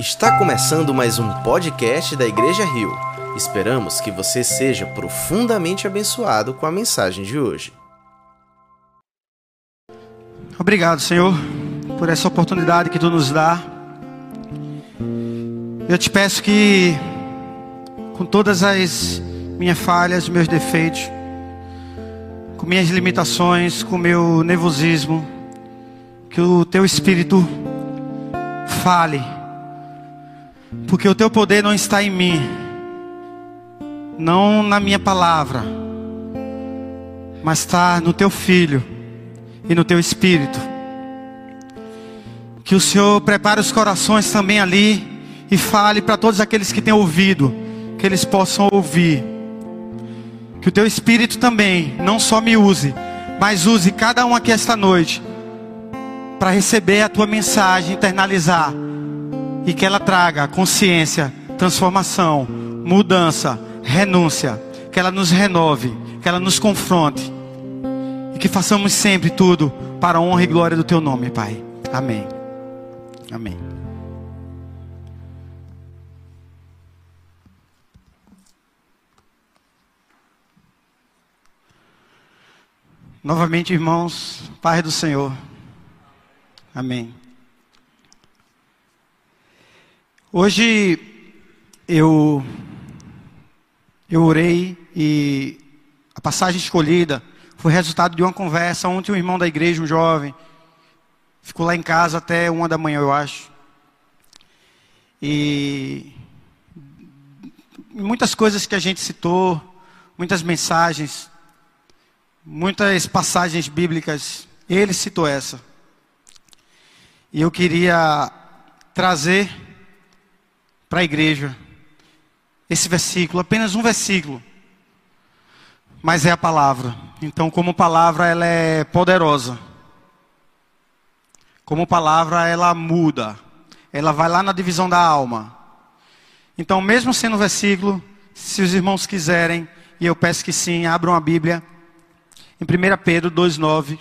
Está começando mais um podcast da Igreja Rio. Esperamos que você seja profundamente abençoado com a mensagem de hoje. Obrigado, Senhor, por essa oportunidade que tu nos dá. Eu te peço que, com todas as minhas falhas, meus defeitos, com minhas limitações, com meu nervosismo, que o teu Espírito fale porque o teu poder não está em mim, não na minha palavra, mas está no teu filho e no teu espírito. Que o Senhor prepare os corações também ali e fale para todos aqueles que têm ouvido, que eles possam ouvir. Que o teu espírito também não só me use, mas use cada um aqui esta noite para receber a tua mensagem, internalizar e que ela traga consciência, transformação, mudança, renúncia, que ela nos renove, que ela nos confronte e que façamos sempre tudo para a honra e glória do teu nome, Pai. Amém. Amém. Novamente, irmãos, Pai do Senhor. Amém. Hoje eu eu orei e a passagem escolhida foi resultado de uma conversa. Ontem um irmão da igreja, um jovem, ficou lá em casa até uma da manhã, eu acho. E muitas coisas que a gente citou, muitas mensagens, muitas passagens bíblicas, ele citou essa. E eu queria trazer para a igreja. Esse versículo, apenas um versículo, mas é a palavra. Então, como palavra, ela é poderosa. Como palavra, ela muda. Ela vai lá na divisão da alma. Então, mesmo sendo um versículo, se os irmãos quiserem, e eu peço que sim, abram a Bíblia. Em 1 Pedro 2,9.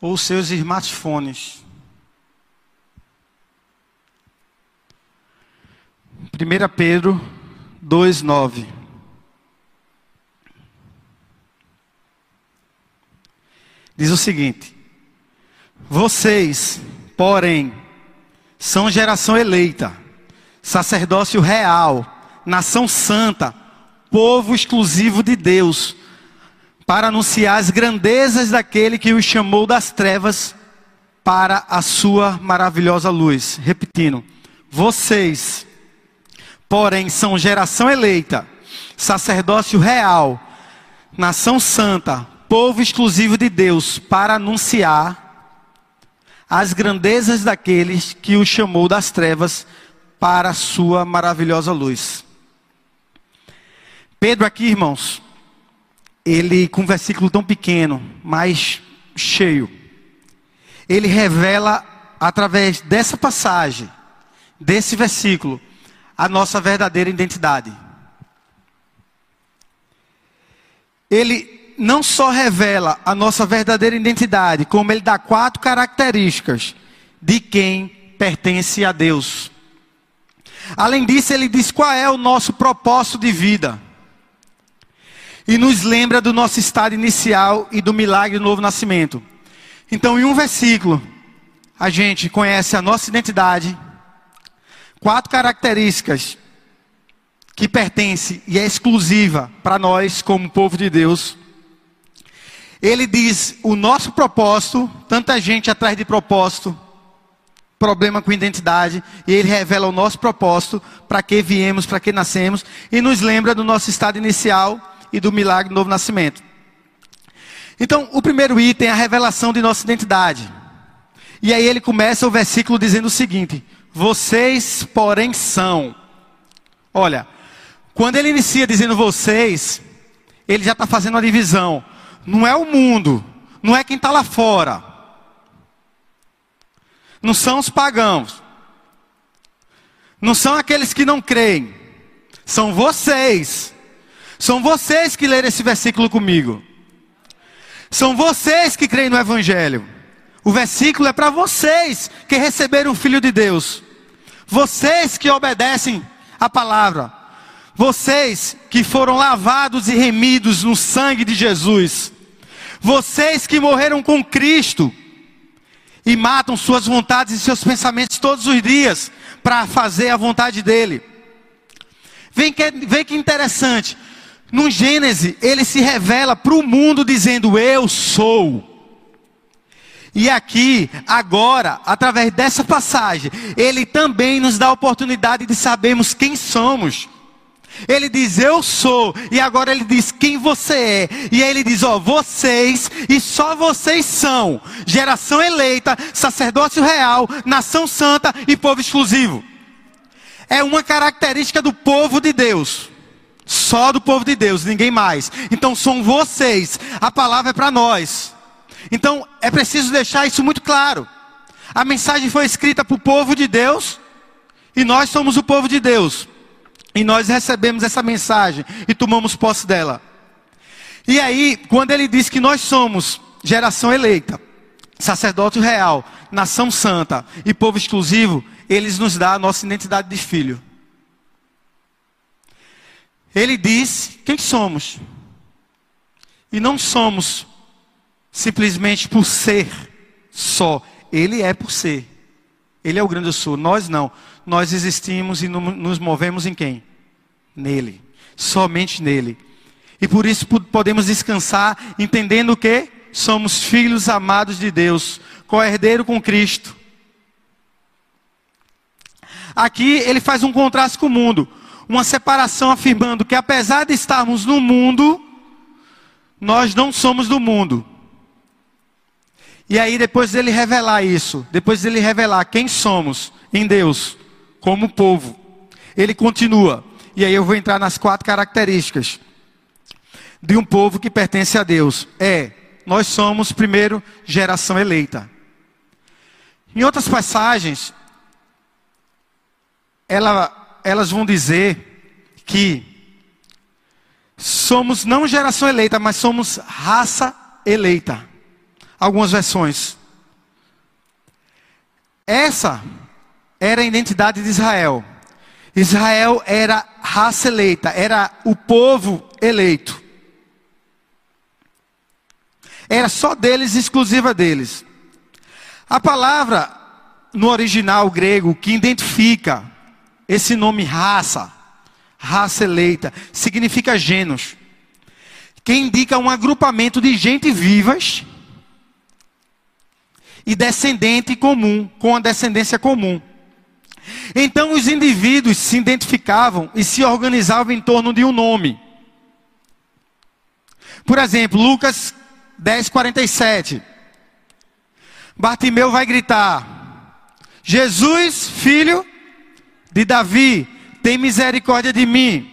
Ou seus smartphones. 1 Pedro 2,9. Diz o seguinte: Vocês, porém, são geração eleita, sacerdócio real, nação santa, povo exclusivo de Deus, para anunciar as grandezas daquele que os chamou das trevas para a sua maravilhosa luz. Repetindo: Vocês, porém são geração eleita, sacerdócio real, nação santa, povo exclusivo de Deus, para anunciar as grandezas daqueles que o chamou das trevas para a sua maravilhosa luz. Pedro aqui, irmãos, ele com um versículo tão pequeno, mas cheio, ele revela através dessa passagem, desse versículo, a nossa verdadeira identidade. Ele não só revela a nossa verdadeira identidade, como ele dá quatro características de quem pertence a Deus. Além disso, ele diz qual é o nosso propósito de vida. E nos lembra do nosso estado inicial e do milagre do novo nascimento. Então, em um versículo, a gente conhece a nossa identidade, quatro características que pertence e é exclusiva para nós como povo de Deus. Ele diz o nosso propósito, tanta gente atrás de propósito, problema com identidade, e ele revela o nosso propósito, para que viemos, para que nascemos, e nos lembra do nosso estado inicial e do milagre do novo nascimento. Então, o primeiro item é a revelação de nossa identidade. E aí ele começa o versículo dizendo o seguinte: vocês, porém, são. Olha, quando ele inicia dizendo vocês, ele já está fazendo uma divisão. Não é o mundo, não é quem está lá fora. Não são os pagãos. Não são aqueles que não creem. São vocês. São vocês que leram esse versículo comigo. São vocês que creem no Evangelho. O versículo é para vocês que receberam o Filho de Deus. Vocês que obedecem a palavra. Vocês que foram lavados e remidos no sangue de Jesus. Vocês que morreram com Cristo e matam suas vontades e seus pensamentos todos os dias para fazer a vontade dele. Vem que, vem que interessante. No Gênesis, ele se revela para o mundo dizendo: Eu sou. E aqui, agora, através dessa passagem, ele também nos dá a oportunidade de sabermos quem somos. Ele diz, eu sou, e agora ele diz quem você é, e aí ele diz, ó, vocês, e só vocês são, geração eleita, sacerdócio real, nação santa e povo exclusivo. É uma característica do povo de Deus, só do povo de Deus, ninguém mais. Então são vocês, a palavra é para nós. Então é preciso deixar isso muito claro. A mensagem foi escrita para o povo de Deus, e nós somos o povo de Deus. E nós recebemos essa mensagem e tomamos posse dela. E aí, quando ele diz que nós somos geração eleita, sacerdote real, nação santa e povo exclusivo, eles nos dá a nossa identidade de filho. Ele diz quem somos. E não somos simplesmente por ser só. Ele é por ser. Ele é o grande sul, nós não. Nós existimos e nos movemos em quem? Nele. Somente nele. E por isso podemos descansar entendendo que somos filhos amados de Deus, co-herdeiro com Cristo. Aqui ele faz um contraste com o mundo, uma separação afirmando que apesar de estarmos no mundo, nós não somos do mundo. E aí, depois dele revelar isso, depois dele revelar quem somos em Deus, como povo, ele continua. E aí eu vou entrar nas quatro características de um povo que pertence a Deus. É, nós somos, primeiro, geração eleita. Em outras passagens, ela, elas vão dizer que somos não geração eleita, mas somos raça eleita algumas versões. Essa era a identidade de Israel. Israel era raça eleita, era o povo eleito. Era só deles, exclusiva deles. A palavra no original grego que identifica esse nome raça, raça eleita, significa gêneros, que indica um agrupamento de gente vivas e descendente comum, com a descendência comum. Então os indivíduos se identificavam e se organizavam em torno de um nome. Por exemplo, Lucas 10, 47. Bartimeu vai gritar: Jesus, filho de Davi, tem misericórdia de mim.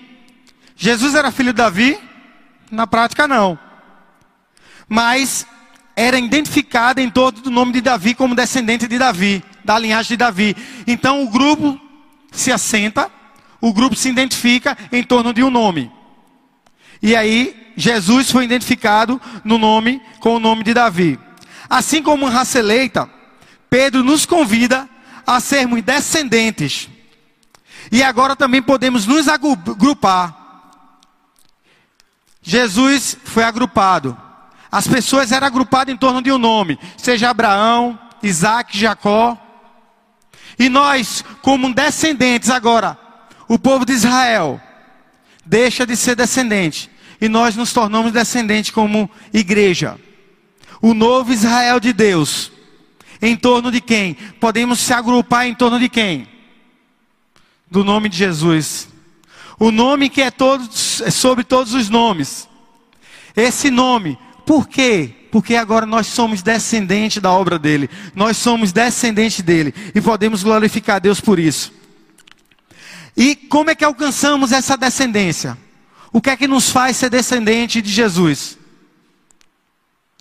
Jesus era filho de Davi? Na prática, não. Mas era identificada em torno do nome de Davi como descendente de Davi, da linhagem de Davi. Então o grupo se assenta, o grupo se identifica em torno de um nome. E aí Jesus foi identificado no nome com o nome de Davi. Assim como raça eleita, Pedro nos convida a sermos descendentes. E agora também podemos nos agrupar. Jesus foi agrupado. As pessoas eram agrupadas em torno de um nome, seja Abraão, Isaac, Jacó. E nós, como descendentes agora, o povo de Israel, deixa de ser descendente. E nós nos tornamos descendentes como igreja. O novo Israel de Deus. Em torno de quem? Podemos se agrupar em torno de quem? Do nome de Jesus. O nome que é, todos, é sobre todos os nomes. Esse nome por quê? Porque agora nós somos descendentes da obra dele. Nós somos descendentes dele. E podemos glorificar Deus por isso. E como é que alcançamos essa descendência? O que é que nos faz ser descendente de Jesus?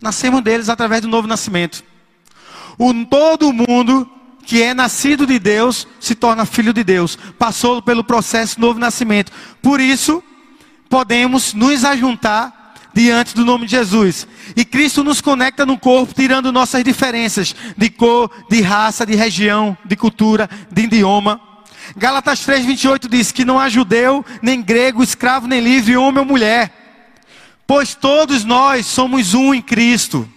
Nascemos deles através do novo nascimento. O, todo mundo que é nascido de Deus se torna filho de Deus. Passou pelo processo do novo nascimento. Por isso, podemos nos ajuntar diante do nome de Jesus. E Cristo nos conecta no corpo, tirando nossas diferenças de cor, de raça, de região, de cultura, de idioma. Gálatas 3:28 diz que não há judeu, nem grego, escravo, nem livre, homem ou mulher, pois todos nós somos um em Cristo.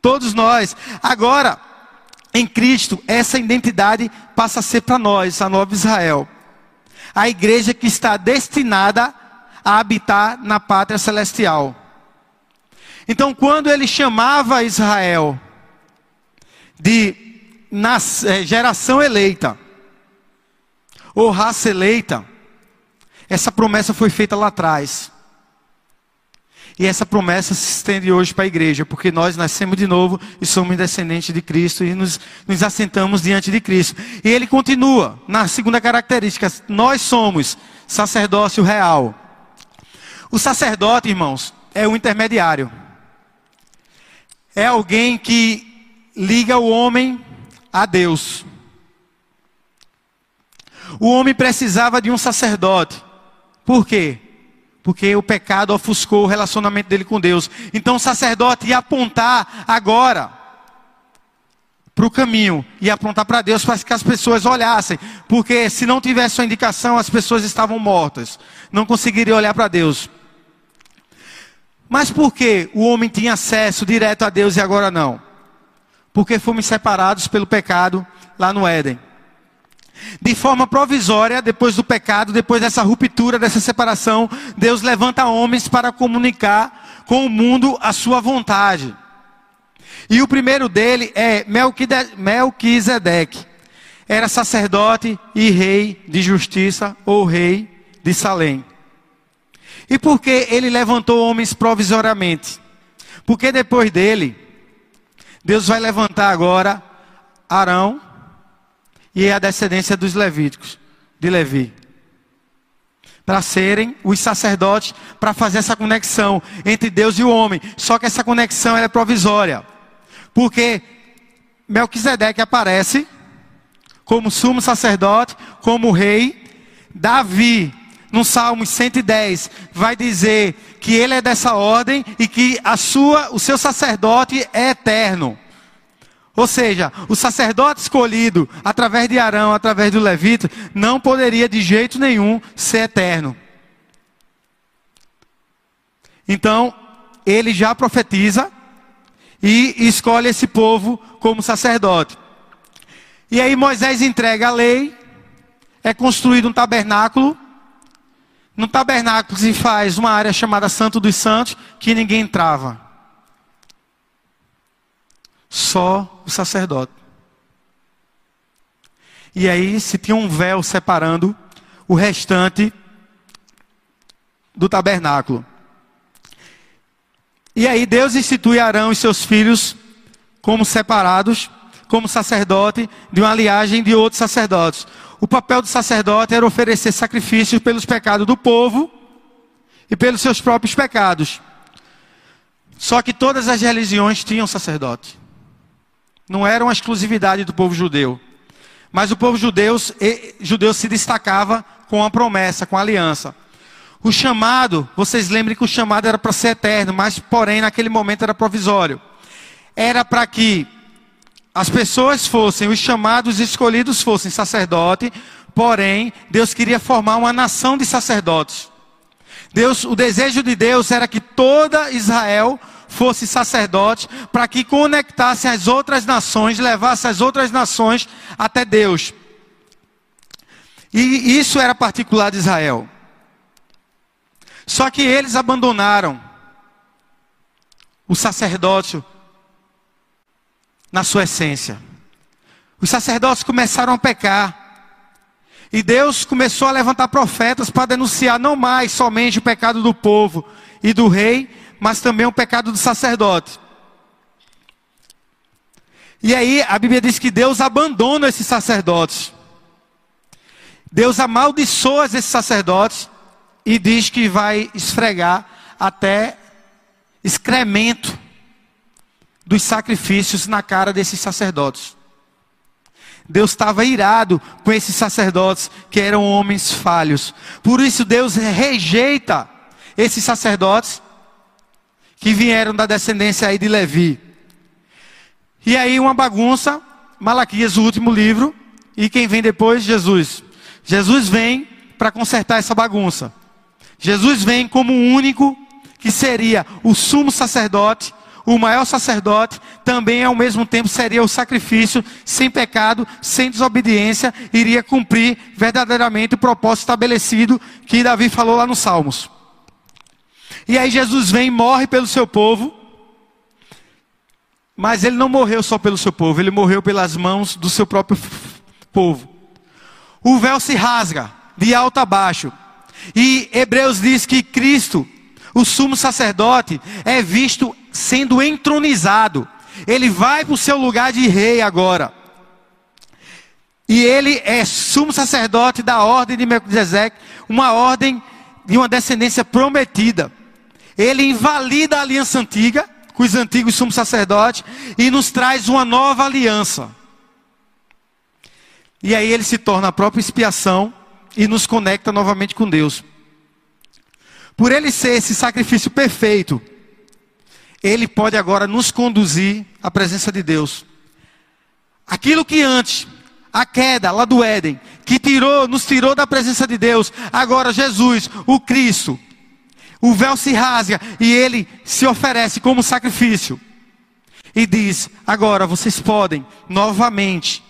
Todos nós. Agora, em Cristo, essa identidade passa a ser para nós, a nova Israel. A igreja que está destinada a habitar na pátria celestial. Então, quando ele chamava Israel de eh, geração eleita, ou raça eleita, essa promessa foi feita lá atrás. E essa promessa se estende hoje para a igreja, porque nós nascemos de novo e somos descendentes de Cristo e nos, nos assentamos diante de Cristo. E ele continua na segunda característica: nós somos sacerdócio real. O sacerdote, irmãos, é o intermediário. É alguém que liga o homem a Deus. O homem precisava de um sacerdote. Por quê? Porque o pecado ofuscou o relacionamento dele com Deus. Então o sacerdote ia apontar agora para o caminho e apontar para Deus para que as pessoas olhassem. Porque se não tivesse uma indicação, as pessoas estavam mortas. Não conseguiriam olhar para Deus. Mas por que o homem tinha acesso direto a Deus e agora não? Porque fomos separados pelo pecado lá no Éden. De forma provisória, depois do pecado, depois dessa ruptura, dessa separação, Deus levanta homens para comunicar com o mundo a sua vontade. E o primeiro dele é Melquisedeque. Era sacerdote e rei de justiça, ou rei de Salém. E por que ele levantou homens provisoriamente? Porque depois dele, Deus vai levantar agora Arão, e a descendência dos levíticos, de Levi. Para serem os sacerdotes, para fazer essa conexão entre Deus e o homem. Só que essa conexão é provisória. Porque Melquisedeque aparece como sumo sacerdote, como rei. Davi, no Salmo 110, vai dizer que ele é dessa ordem e que a sua, o seu sacerdote é eterno. Ou seja, o sacerdote escolhido através de Arão, através do levita, não poderia de jeito nenhum ser eterno. Então, ele já profetiza e escolhe esse povo como sacerdote. E aí Moisés entrega a lei, é construído um tabernáculo. No tabernáculo se faz uma área chamada Santo dos Santos, que ninguém entrava. Só o sacerdote. E aí se tinha um véu separando o restante do tabernáculo. E aí Deus institui Arão e seus filhos como separados, como sacerdote de uma aliagem de outros sacerdotes. O papel do sacerdote era oferecer sacrifícios pelos pecados do povo e pelos seus próprios pecados. Só que todas as religiões tinham sacerdote não era uma exclusividade do povo judeu. Mas o povo judeu, judeu se destacava com a promessa, com a aliança. O chamado, vocês lembrem que o chamado era para ser eterno, mas porém naquele momento era provisório. Era para que as pessoas fossem, os chamados escolhidos fossem sacerdote, porém Deus queria formar uma nação de sacerdotes. Deus, o desejo de Deus era que toda Israel fosse sacerdote, para que conectasse as outras nações, levasse as outras nações até Deus. E isso era particular de Israel. Só que eles abandonaram o sacerdócio na sua essência. Os sacerdotes começaram a pecar. E Deus começou a levantar profetas para denunciar não mais somente o pecado do povo e do rei, mas também o pecado do sacerdote. E aí a Bíblia diz que Deus abandona esses sacerdotes. Deus amaldiçoa esses sacerdotes e diz que vai esfregar até excremento dos sacrifícios na cara desses sacerdotes. Deus estava irado com esses sacerdotes que eram homens falhos. Por isso Deus rejeita esses sacerdotes que vieram da descendência aí de Levi. E aí uma bagunça, Malaquias, o último livro, e quem vem depois? Jesus. Jesus vem para consertar essa bagunça. Jesus vem como o único que seria o sumo sacerdote, o maior sacerdote, também ao mesmo tempo seria o sacrifício sem pecado, sem desobediência, iria cumprir verdadeiramente o propósito estabelecido que Davi falou lá nos Salmos. E aí Jesus vem, morre pelo seu povo, mas ele não morreu só pelo seu povo, ele morreu pelas mãos do seu próprio povo. O véu se rasga de alto a baixo. E Hebreus diz que Cristo, o sumo sacerdote, é visto sendo entronizado. Ele vai para o seu lugar de rei agora. E ele é sumo sacerdote da ordem de Melquisedeque, uma ordem de uma descendência prometida. Ele invalida a aliança antiga, com os antigos sumos sacerdotes, e nos traz uma nova aliança. E aí ele se torna a própria expiação e nos conecta novamente com Deus. Por ele ser esse sacrifício perfeito, ele pode agora nos conduzir à presença de Deus. Aquilo que antes, a queda lá do Éden, que tirou, nos tirou da presença de Deus, agora Jesus, o Cristo, o véu se rasga e ele se oferece como sacrifício. E diz: agora vocês podem novamente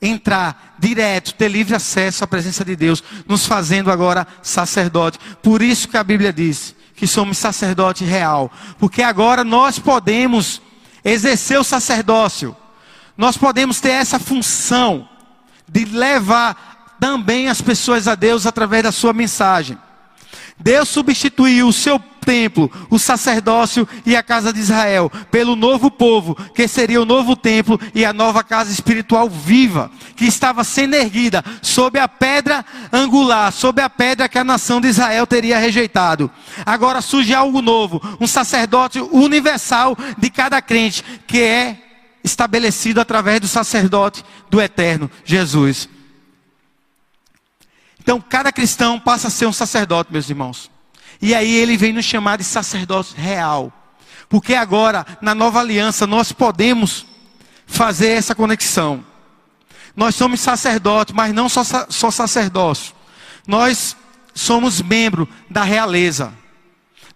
entrar direto, ter livre acesso à presença de Deus, nos fazendo agora sacerdote. Por isso que a Bíblia diz que somos sacerdote real, porque agora nós podemos exercer o sacerdócio. Nós podemos ter essa função de levar também as pessoas a Deus através da sua mensagem. Deus substituiu o seu templo, o sacerdócio e a casa de Israel, pelo novo povo, que seria o novo templo e a nova casa espiritual viva, que estava sendo erguida sob a pedra angular, sob a pedra que a nação de Israel teria rejeitado. Agora surge algo novo, um sacerdócio universal de cada crente, que é estabelecido através do sacerdote do eterno, Jesus. Então, cada cristão passa a ser um sacerdote, meus irmãos. E aí ele vem nos chamar de sacerdote real. Porque agora, na nova aliança, nós podemos fazer essa conexão. Nós somos sacerdotes, mas não só, só sacerdócio. Nós somos membro da realeza.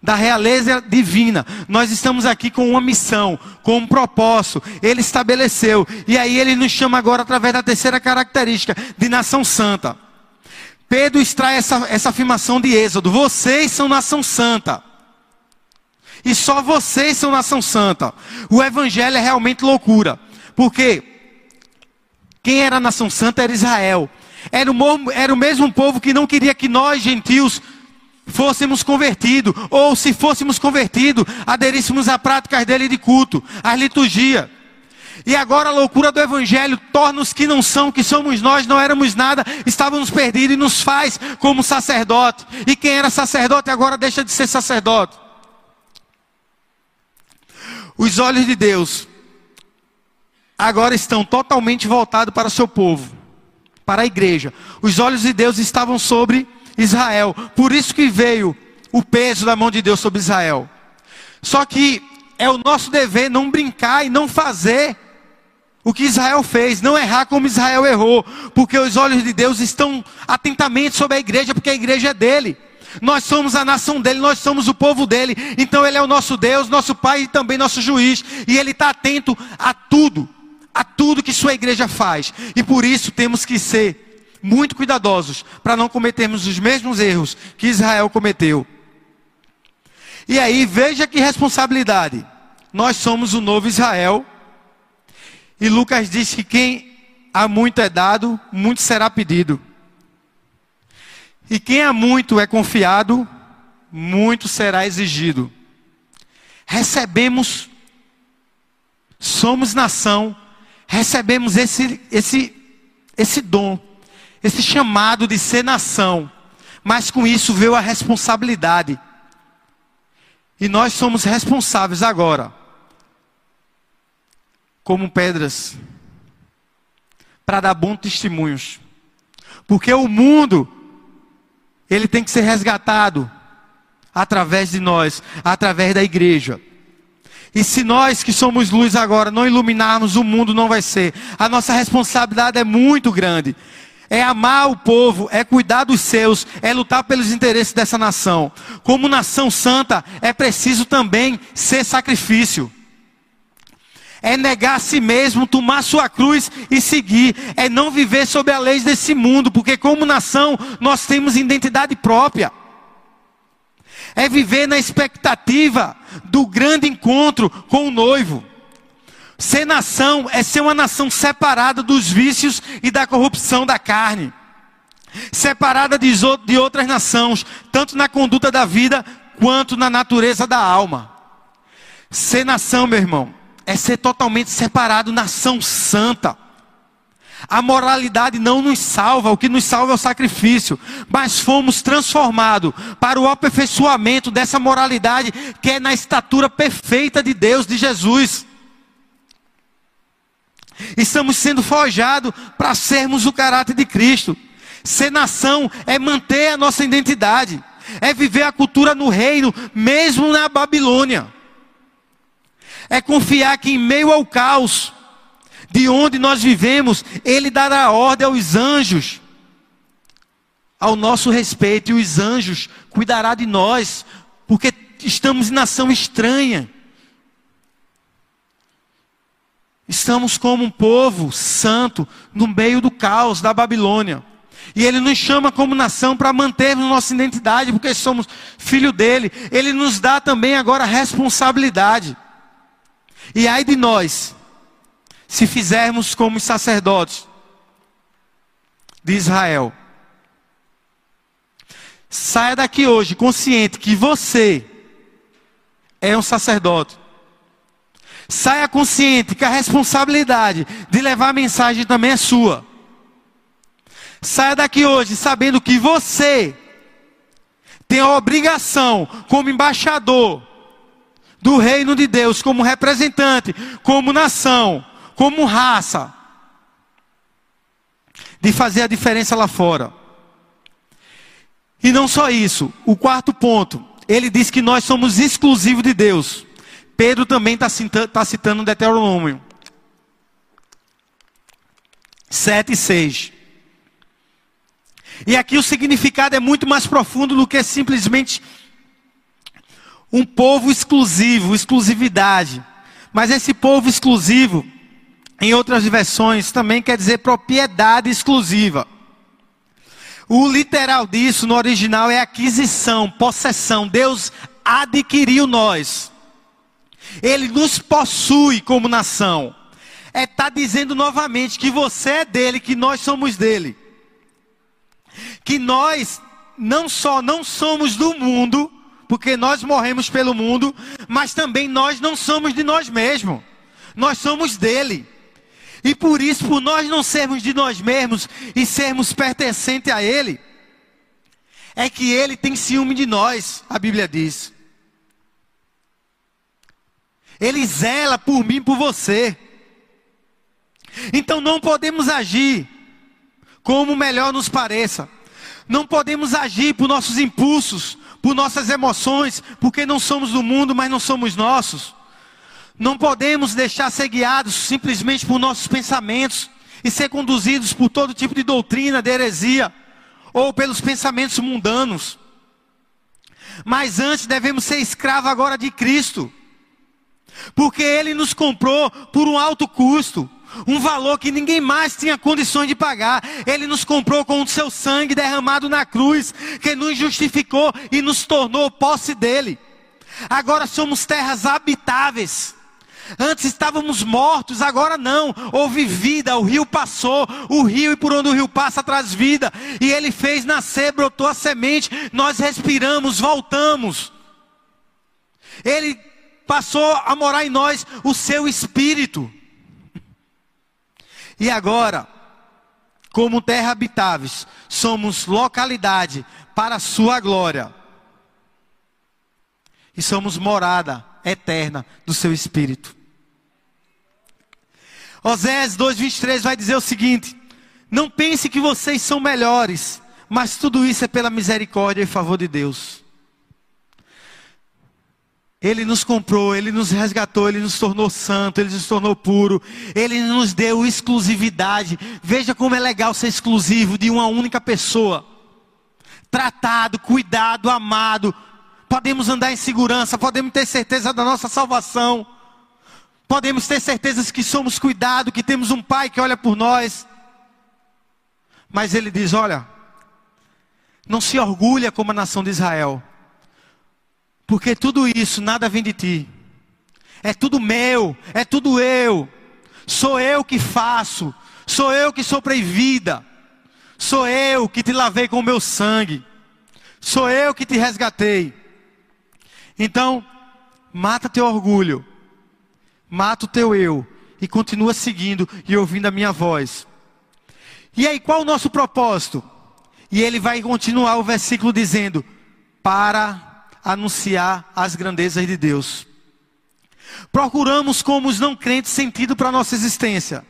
Da realeza divina. Nós estamos aqui com uma missão, com um propósito. Ele estabeleceu. E aí ele nos chama agora através da terceira característica, de nação santa. Pedro extrai essa, essa afirmação de Êxodo: vocês são nação santa. E só vocês são nação santa. O evangelho é realmente loucura. Porque quem era nação santa era Israel. Era o, era o mesmo povo que não queria que nós, gentios, fôssemos convertidos. Ou se fôssemos convertidos, aderíssemos a práticas dele de culto, a liturgia. E agora a loucura do Evangelho torna os que não são, que somos nós, não éramos nada, estávamos perdidos e nos faz como sacerdote. E quem era sacerdote agora deixa de ser sacerdote. Os olhos de Deus agora estão totalmente voltados para o seu povo, para a igreja. Os olhos de Deus estavam sobre Israel. Por isso que veio o peso da mão de Deus sobre Israel. Só que é o nosso dever não brincar e não fazer o que Israel fez, não errar como Israel errou, porque os olhos de Deus estão atentamente sobre a igreja, porque a igreja é dele. Nós somos a nação dele, nós somos o povo dele. Então ele é o nosso Deus, nosso Pai e também nosso juiz. E ele está atento a tudo, a tudo que sua igreja faz. E por isso temos que ser muito cuidadosos para não cometermos os mesmos erros que Israel cometeu. E aí, veja que responsabilidade. Nós somos o novo Israel e Lucas diz que quem há muito é dado, muito será pedido. E quem há muito é confiado, muito será exigido. Recebemos, somos nação, recebemos esse, esse, esse dom, esse chamado de ser nação, mas com isso veio a responsabilidade. E nós somos responsáveis agora como pedras para dar bons testemunhos. Porque o mundo ele tem que ser resgatado através de nós, através da igreja. E se nós que somos luz agora não iluminarmos, o mundo não vai ser. A nossa responsabilidade é muito grande. É amar o povo, é cuidar dos seus, é lutar pelos interesses dessa nação. Como nação santa, é preciso também ser sacrifício. É negar a si mesmo, tomar sua cruz e seguir. É não viver sob a lei desse mundo, porque como nação nós temos identidade própria é viver na expectativa do grande encontro com o noivo. Ser nação é ser uma nação separada dos vícios e da corrupção da carne, separada de, outras nações, tanto na conduta da vida quanto na natureza da alma. Ser nação, meu irmão, é ser totalmente separado, nação santa. A moralidade não nos salva, o que nos salva é o sacrifício, mas fomos transformados para o aperfeiçoamento dessa moralidade que é na estatura perfeita de Deus, de Jesus. Estamos sendo forjados para sermos o caráter de Cristo. Ser nação é manter a nossa identidade, é viver a cultura no reino, mesmo na Babilônia. É confiar que em meio ao caos, de onde nós vivemos, Ele dará ordem aos anjos ao nosso respeito, e os anjos cuidará de nós, porque estamos em nação estranha. Estamos como um povo santo no meio do caos da Babilônia. E Ele nos chama como nação para mantermos nossa identidade, porque somos filho dele. Ele nos dá também agora responsabilidade. E ai de nós, se fizermos como os sacerdotes de Israel. Saia daqui hoje consciente que você é um sacerdote. Saia consciente que a responsabilidade de levar a mensagem também é sua. Saia daqui hoje sabendo que você tem a obrigação, como embaixador do reino de Deus, como representante, como nação, como raça, de fazer a diferença lá fora. E não só isso, o quarto ponto, ele diz que nós somos exclusivos de Deus. Pedro também está citando, tá citando Deuteronômio 7 e 6. E aqui o significado é muito mais profundo do que simplesmente um povo exclusivo, exclusividade. Mas esse povo exclusivo, em outras versões também quer dizer propriedade exclusiva. O literal disso no original é aquisição, possessão. Deus adquiriu nós. Ele nos possui como nação. É tá dizendo novamente que você é dele, que nós somos dele. Que nós não só não somos do mundo, porque nós morremos pelo mundo, mas também nós não somos de nós mesmos. Nós somos dele. E por isso, por nós não sermos de nós mesmos e sermos pertencentes a Ele, é que Ele tem ciúme de nós, a Bíblia diz. Ele zela por mim, por você. Então não podemos agir como melhor nos pareça. Não podemos agir por nossos impulsos, por nossas emoções, porque não somos do mundo, mas não somos nossos. Não podemos deixar ser guiados simplesmente por nossos pensamentos e ser conduzidos por todo tipo de doutrina, de heresia, ou pelos pensamentos mundanos. Mas antes devemos ser escravos agora de Cristo, porque Ele nos comprou por um alto custo, um valor que ninguém mais tinha condições de pagar. Ele nos comprou com o seu sangue derramado na cruz, que nos justificou e nos tornou posse dele. Agora somos terras habitáveis. Antes estávamos mortos, agora não. Houve vida, o rio passou, o rio e por onde o rio passa traz vida. E ele fez nascer, brotou a semente, nós respiramos, voltamos. Ele passou a morar em nós o seu espírito. E agora, como terra habitáveis, somos localidade para a sua glória. E somos morada eterna do seu espírito. Osés 2:23 vai dizer o seguinte: Não pense que vocês são melhores, mas tudo isso é pela misericórdia e favor de Deus. Ele nos comprou, Ele nos resgatou, Ele nos tornou santo, Ele nos tornou puro, Ele nos deu exclusividade. Veja como é legal ser exclusivo de uma única pessoa. Tratado, cuidado, amado. Podemos andar em segurança, podemos ter certeza da nossa salvação. Podemos ter certeza que somos cuidados, que temos um Pai que olha por nós. Mas Ele diz: olha, não se orgulha como a nação de Israel porque tudo isso nada vem de ti. É tudo meu, é tudo eu. Sou eu que faço, sou eu que soprei vida. Sou eu que te lavei com o meu sangue. Sou eu que te resgatei. Então, mata teu orgulho. Mata o teu eu e continua seguindo e ouvindo a minha voz. E aí, qual o nosso propósito? E ele vai continuar o versículo dizendo: para anunciar as grandezas de Deus. Procuramos, como os não crentes, sentido para a nossa existência.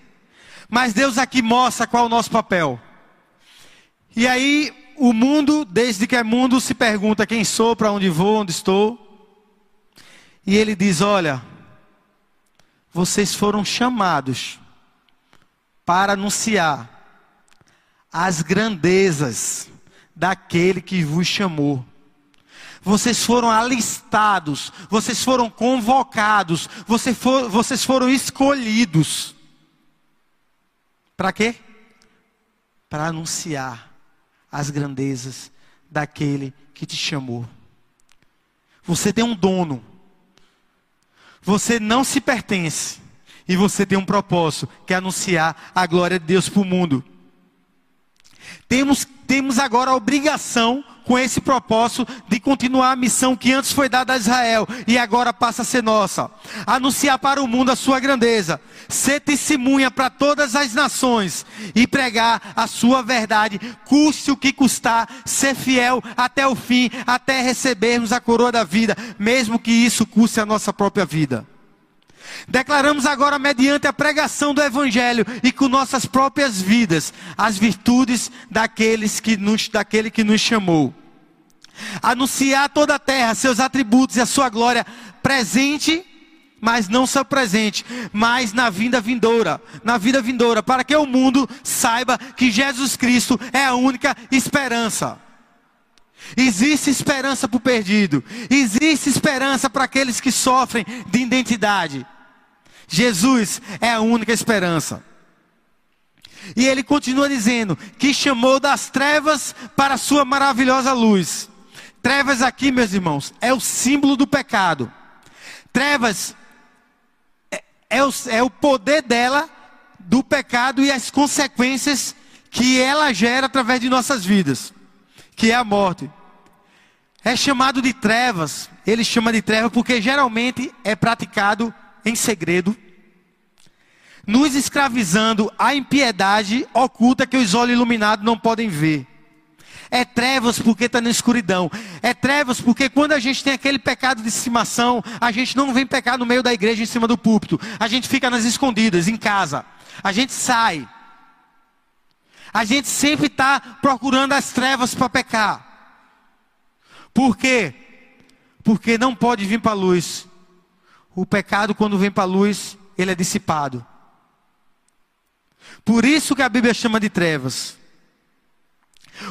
Mas Deus aqui mostra qual é o nosso papel. E aí, o mundo, desde que é mundo, se pergunta quem sou, para onde vou, onde estou. E ele diz: Olha, vocês foram chamados para anunciar as grandezas daquele que vos chamou vocês foram alistados, vocês foram convocados, vocês, for, vocês foram escolhidos. Para quê? Para anunciar as grandezas daquele que te chamou. Você tem um dono. Você não se pertence. E você tem um propósito, que é anunciar a glória de Deus para o mundo. Temos, temos agora a obrigação com esse propósito de continuar a missão que antes foi dada a Israel e agora passa a ser nossa. Anunciar para o mundo a sua grandeza, ser testemunha para todas as nações e pregar a sua verdade, custe o que custar, ser fiel até o fim, até recebermos a coroa da vida, mesmo que isso custe a nossa própria vida. Declaramos agora, mediante a pregação do Evangelho e com nossas próprias vidas, as virtudes daqueles que nos, daquele que nos chamou. Anunciar a toda a terra seus atributos e a sua glória presente, mas não só presente, mas na vinda vindoura, na vida vindoura, para que o mundo saiba que Jesus Cristo é a única esperança. Existe esperança para o perdido, existe esperança para aqueles que sofrem de identidade. Jesus é a única esperança. E ele continua dizendo que chamou das trevas para a sua maravilhosa luz. Trevas aqui, meus irmãos, é o símbolo do pecado. Trevas é, é, o, é o poder dela, do pecado e as consequências que ela gera através de nossas vidas, que é a morte. É chamado de trevas, ele chama de trevas porque geralmente é praticado em segredo, nos escravizando à impiedade oculta que os olhos iluminados não podem ver. É trevas porque está na escuridão. É trevas porque quando a gente tem aquele pecado de estimação, a gente não vem pecar no meio da igreja em cima do púlpito. A gente fica nas escondidas, em casa. A gente sai. A gente sempre está procurando as trevas para pecar. Por quê? Porque não pode vir para a luz. O pecado, quando vem para a luz, ele é dissipado. Por isso que a Bíblia chama de trevas.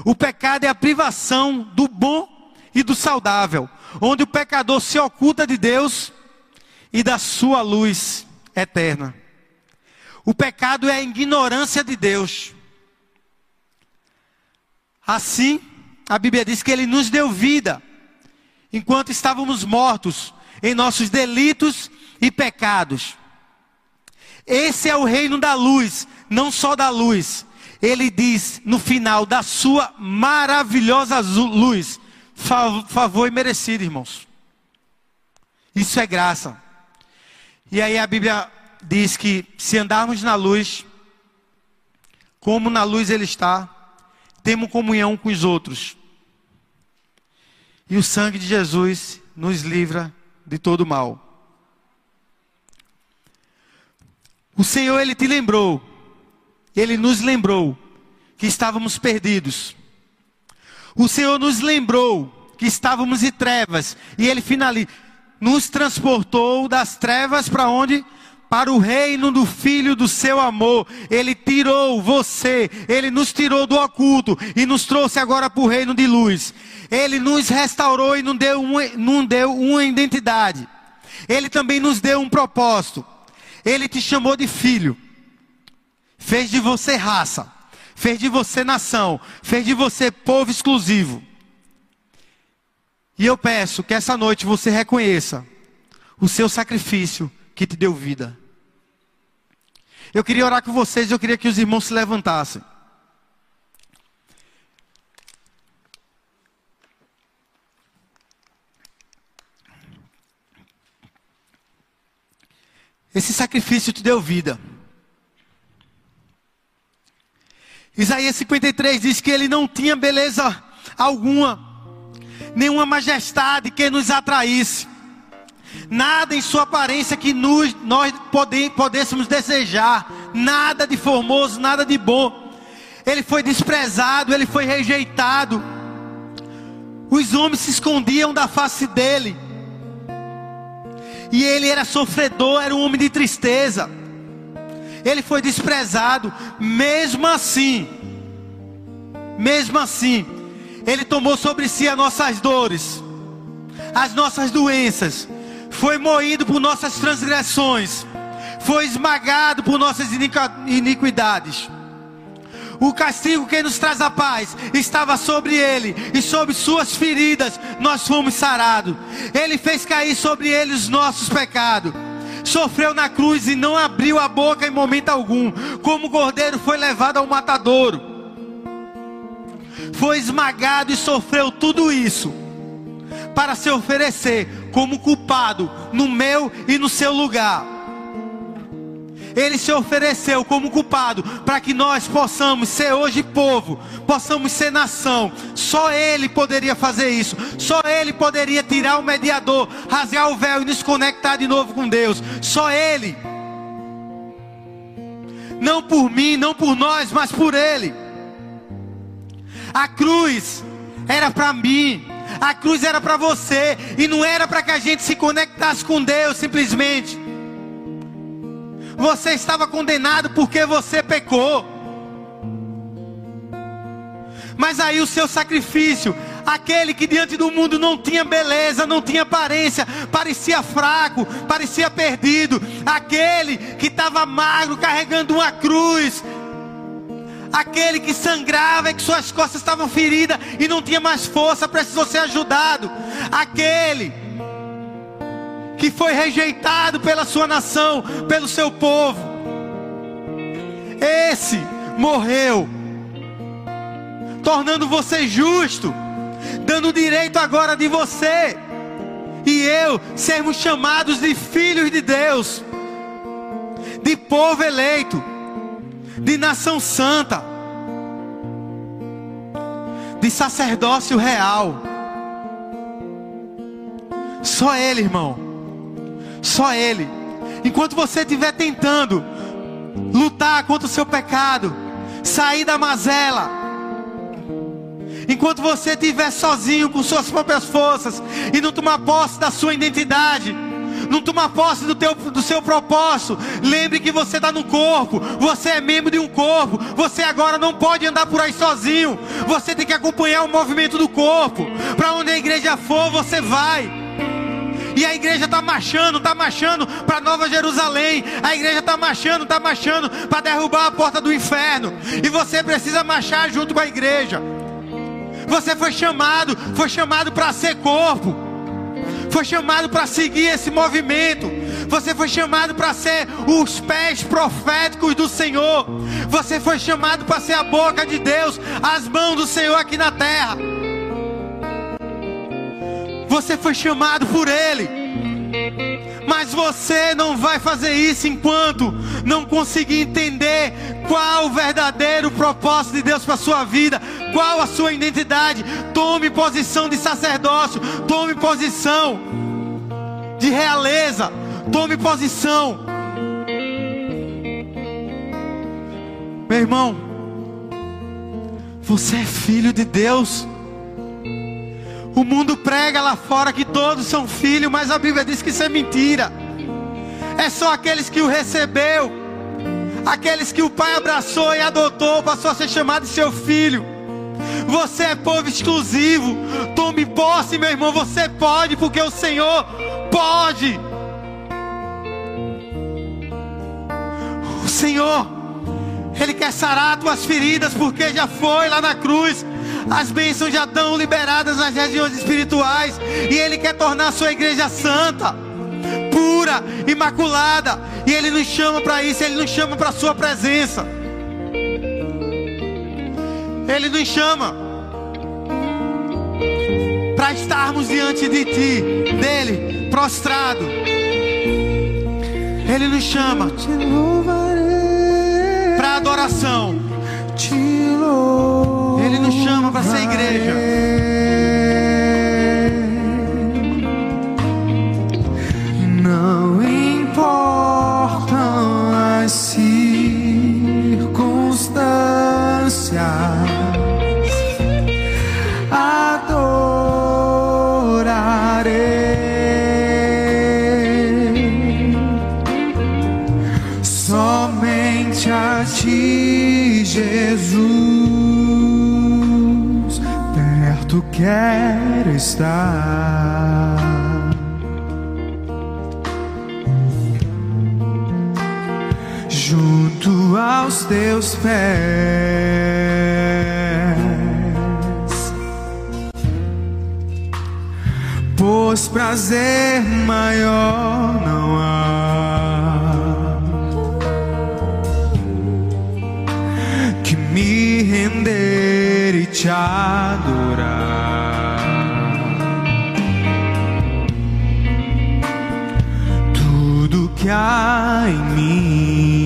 O pecado é a privação do bom e do saudável, onde o pecador se oculta de Deus e da sua luz eterna. O pecado é a ignorância de Deus. Assim, a Bíblia diz que ele nos deu vida enquanto estávamos mortos em nossos delitos e pecados. Esse é o reino da luz, não só da luz. Ele diz no final da sua maravilhosa luz, favor merecido, irmãos. Isso é graça. E aí a Bíblia diz que se andarmos na luz, como na luz ele está, temos comunhão com os outros. E o sangue de Jesus nos livra de todo mal. O Senhor, Ele te lembrou, Ele nos lembrou que estávamos perdidos. O Senhor nos lembrou que estávamos em trevas, e Ele finaliza. nos transportou das trevas para onde? Para o reino do Filho do seu amor. Ele tirou você, ele nos tirou do oculto e nos trouxe agora para o reino de luz. Ele nos restaurou e nos deu, um, nos deu uma identidade. Ele também nos deu um propósito. Ele te chamou de filho. Fez de você raça. Fez de você nação. Fez de você povo exclusivo. E eu peço que essa noite você reconheça o seu sacrifício que te deu vida. Eu queria orar com vocês, eu queria que os irmãos se levantassem. Esse sacrifício te deu vida. Isaías 53 diz que ele não tinha beleza alguma, nenhuma majestade que nos atraísse, nada em sua aparência que nos, nós pudéssemos desejar, nada de formoso, nada de bom. Ele foi desprezado, ele foi rejeitado. Os homens se escondiam da face dele. E ele era sofredor, era um homem de tristeza. Ele foi desprezado, mesmo assim. Mesmo assim, ele tomou sobre si as nossas dores, as nossas doenças, foi moído por nossas transgressões, foi esmagado por nossas iniquidades. O castigo que nos traz a paz estava sobre ele, e sobre suas feridas nós fomos sarados. Ele fez cair sobre ele os nossos pecados. Sofreu na cruz e não abriu a boca em momento algum, como o cordeiro foi levado ao matadouro. Foi esmagado e sofreu tudo isso para se oferecer como culpado no meu e no seu lugar. Ele se ofereceu como culpado para que nós possamos ser hoje povo, possamos ser nação. Só Ele poderia fazer isso. Só Ele poderia tirar o mediador, rasgar o véu e nos conectar de novo com Deus. Só Ele. Não por mim, não por nós, mas por Ele. A cruz era para mim. A cruz era para você e não era para que a gente se conectasse com Deus simplesmente. Você estava condenado porque você pecou. Mas aí o seu sacrifício, aquele que diante do mundo não tinha beleza, não tinha aparência, parecia fraco, parecia perdido, aquele que estava magro carregando uma cruz, aquele que sangrava e que suas costas estavam feridas e não tinha mais força, precisou ser ajudado, aquele que foi rejeitado pela sua nação, pelo seu povo. Esse morreu, tornando você justo, dando direito agora de você e eu sermos chamados de filhos de Deus, de povo eleito, de nação santa, de sacerdócio real. Só Ele, irmão só Ele. Enquanto você estiver tentando lutar contra o seu pecado, sair da mazela, enquanto você estiver sozinho com suas próprias forças e não tomar posse da sua identidade, não tomar posse do, teu, do seu propósito. Lembre que você está no corpo, você é membro de um corpo. Você agora não pode andar por aí sozinho. Você tem que acompanhar o movimento do corpo. Para onde a igreja for, você vai. E a igreja está marchando, está marchando para Nova Jerusalém. A igreja está marchando, está marchando para derrubar a porta do inferno. E você precisa marchar junto com a igreja. Você foi chamado, foi chamado para ser corpo. Foi chamado para seguir esse movimento. Você foi chamado para ser os pés proféticos do Senhor. Você foi chamado para ser a boca de Deus, as mãos do Senhor aqui na terra. Você foi chamado por Ele. Mas você não vai fazer isso enquanto não conseguir entender qual o verdadeiro propósito de Deus para a sua vida, qual a sua identidade. Tome posição de sacerdócio, tome posição de realeza, tome posição. Meu irmão, você é filho de Deus. O mundo prega lá fora que todos são filhos, mas a Bíblia diz que isso é mentira. É só aqueles que o recebeu, aqueles que o pai abraçou e adotou, passou a ser chamado de seu filho. Você é povo exclusivo. Tome posse, meu irmão. Você pode, porque o Senhor pode. O Senhor, Ele quer sarar tuas feridas, porque já foi lá na cruz. As bênçãos já estão liberadas nas regiões espirituais. E Ele quer tornar a sua igreja santa, pura, imaculada. E Ele nos chama para isso, Ele nos chama para a sua presença. Ele nos chama para estarmos diante de Ti, dele, prostrado. Ele nos chama para adoração. Ele nos chama para ser igreja. Quero estar. Junto aos teus pés pois prazer maior não há que me render e te adorar. Que há em mim.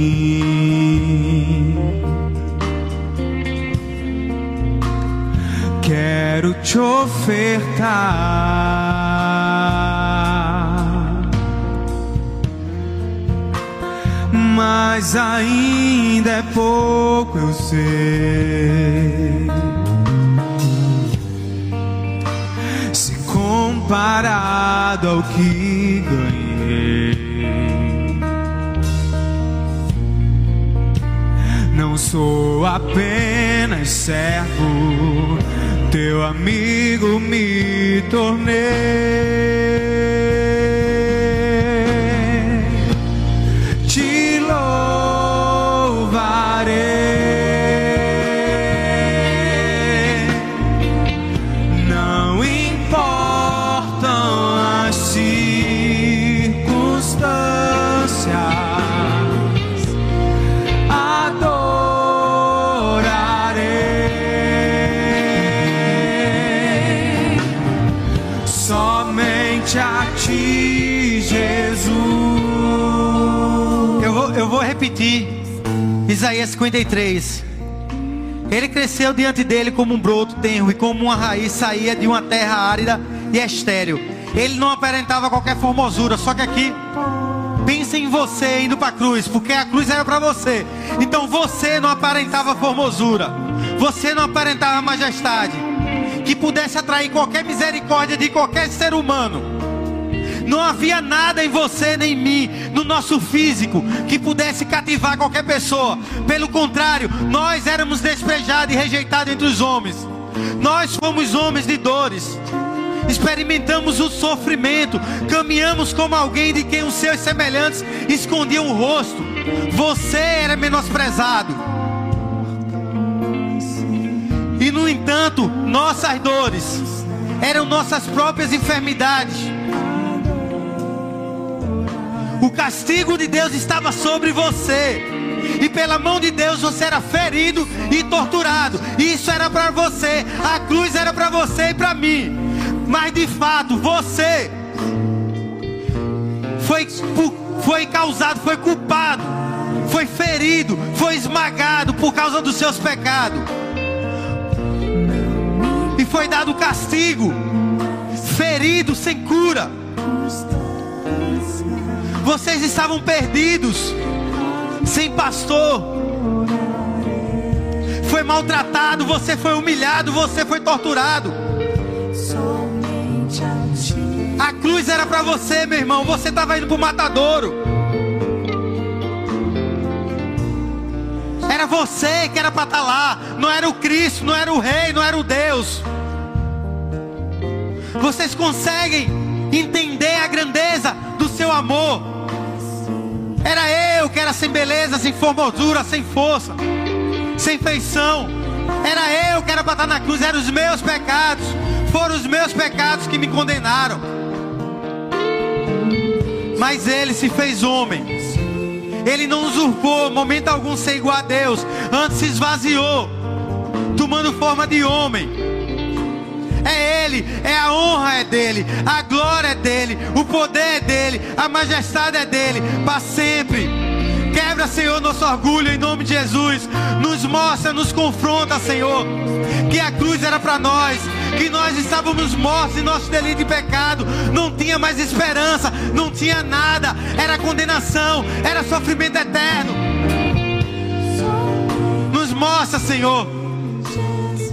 quero te ofertar. Mas ainda é pouco, eu sei. Se comparado ao que ganhei. Sou apenas servo, teu amigo me tornei. Isaías 53. Ele cresceu diante dele como um broto tenro e como uma raiz saía de uma terra árida e estéril. Ele não aparentava qualquer formosura, só que aqui pense em você indo para a cruz, porque a cruz era para você. Então você não aparentava formosura, você não aparentava majestade, que pudesse atrair qualquer misericórdia de qualquer ser humano. Não havia nada em você nem em mim, no nosso físico, que pudesse cativar qualquer pessoa. Pelo contrário, nós éramos desprejados e rejeitados entre os homens. Nós fomos homens de dores. Experimentamos o sofrimento, caminhamos como alguém de quem os seus semelhantes escondiam o rosto. Você era menosprezado. E no entanto, nossas dores eram nossas próprias enfermidades. O castigo de Deus estava sobre você. E pela mão de Deus você era ferido e torturado. Isso era para você. A cruz era para você e para mim. Mas de fato, você foi, foi causado, foi culpado, foi ferido, foi esmagado por causa dos seus pecados. E foi dado castigo, ferido sem cura. Vocês estavam perdidos, sem pastor. Foi maltratado, você foi humilhado, você foi torturado. cruz era para você, meu irmão. Você estava indo para o matadouro. Era você que era para estar lá. Não era o Cristo, não era o Rei, não era o Deus. Vocês conseguem entender a grandeza do seu amor? Era sem beleza, sem formosura, sem força, sem feição. Era eu que era para estar na cruz, eram os meus pecados. Foram os meus pecados que me condenaram. Mas ele se fez homem. Ele não usurpou momento algum ser igual a Deus. Antes se esvaziou, tomando forma de homem. É Ele, é a honra é dele, a glória é dele, o poder é dele, a majestade é dele, para sempre. Quebra, Senhor, nosso orgulho em nome de Jesus. Nos mostra, nos confronta, Senhor, que a cruz era para nós, que nós estávamos mortos em nosso delito e pecado, não tinha mais esperança, não tinha nada, era condenação, era sofrimento eterno. Nos mostra, Senhor,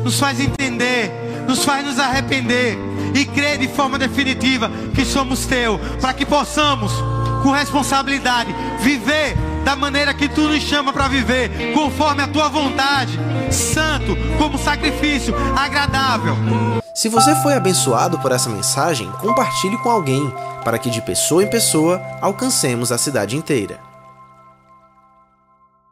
nos faz entender, nos faz nos arrepender e crer de forma definitiva que somos teu, para que possamos, com responsabilidade, viver da maneira que tu nos chama para viver, conforme a tua vontade, santo, como sacrifício agradável. Se você foi abençoado por essa mensagem, compartilhe com alguém, para que de pessoa em pessoa alcancemos a cidade inteira.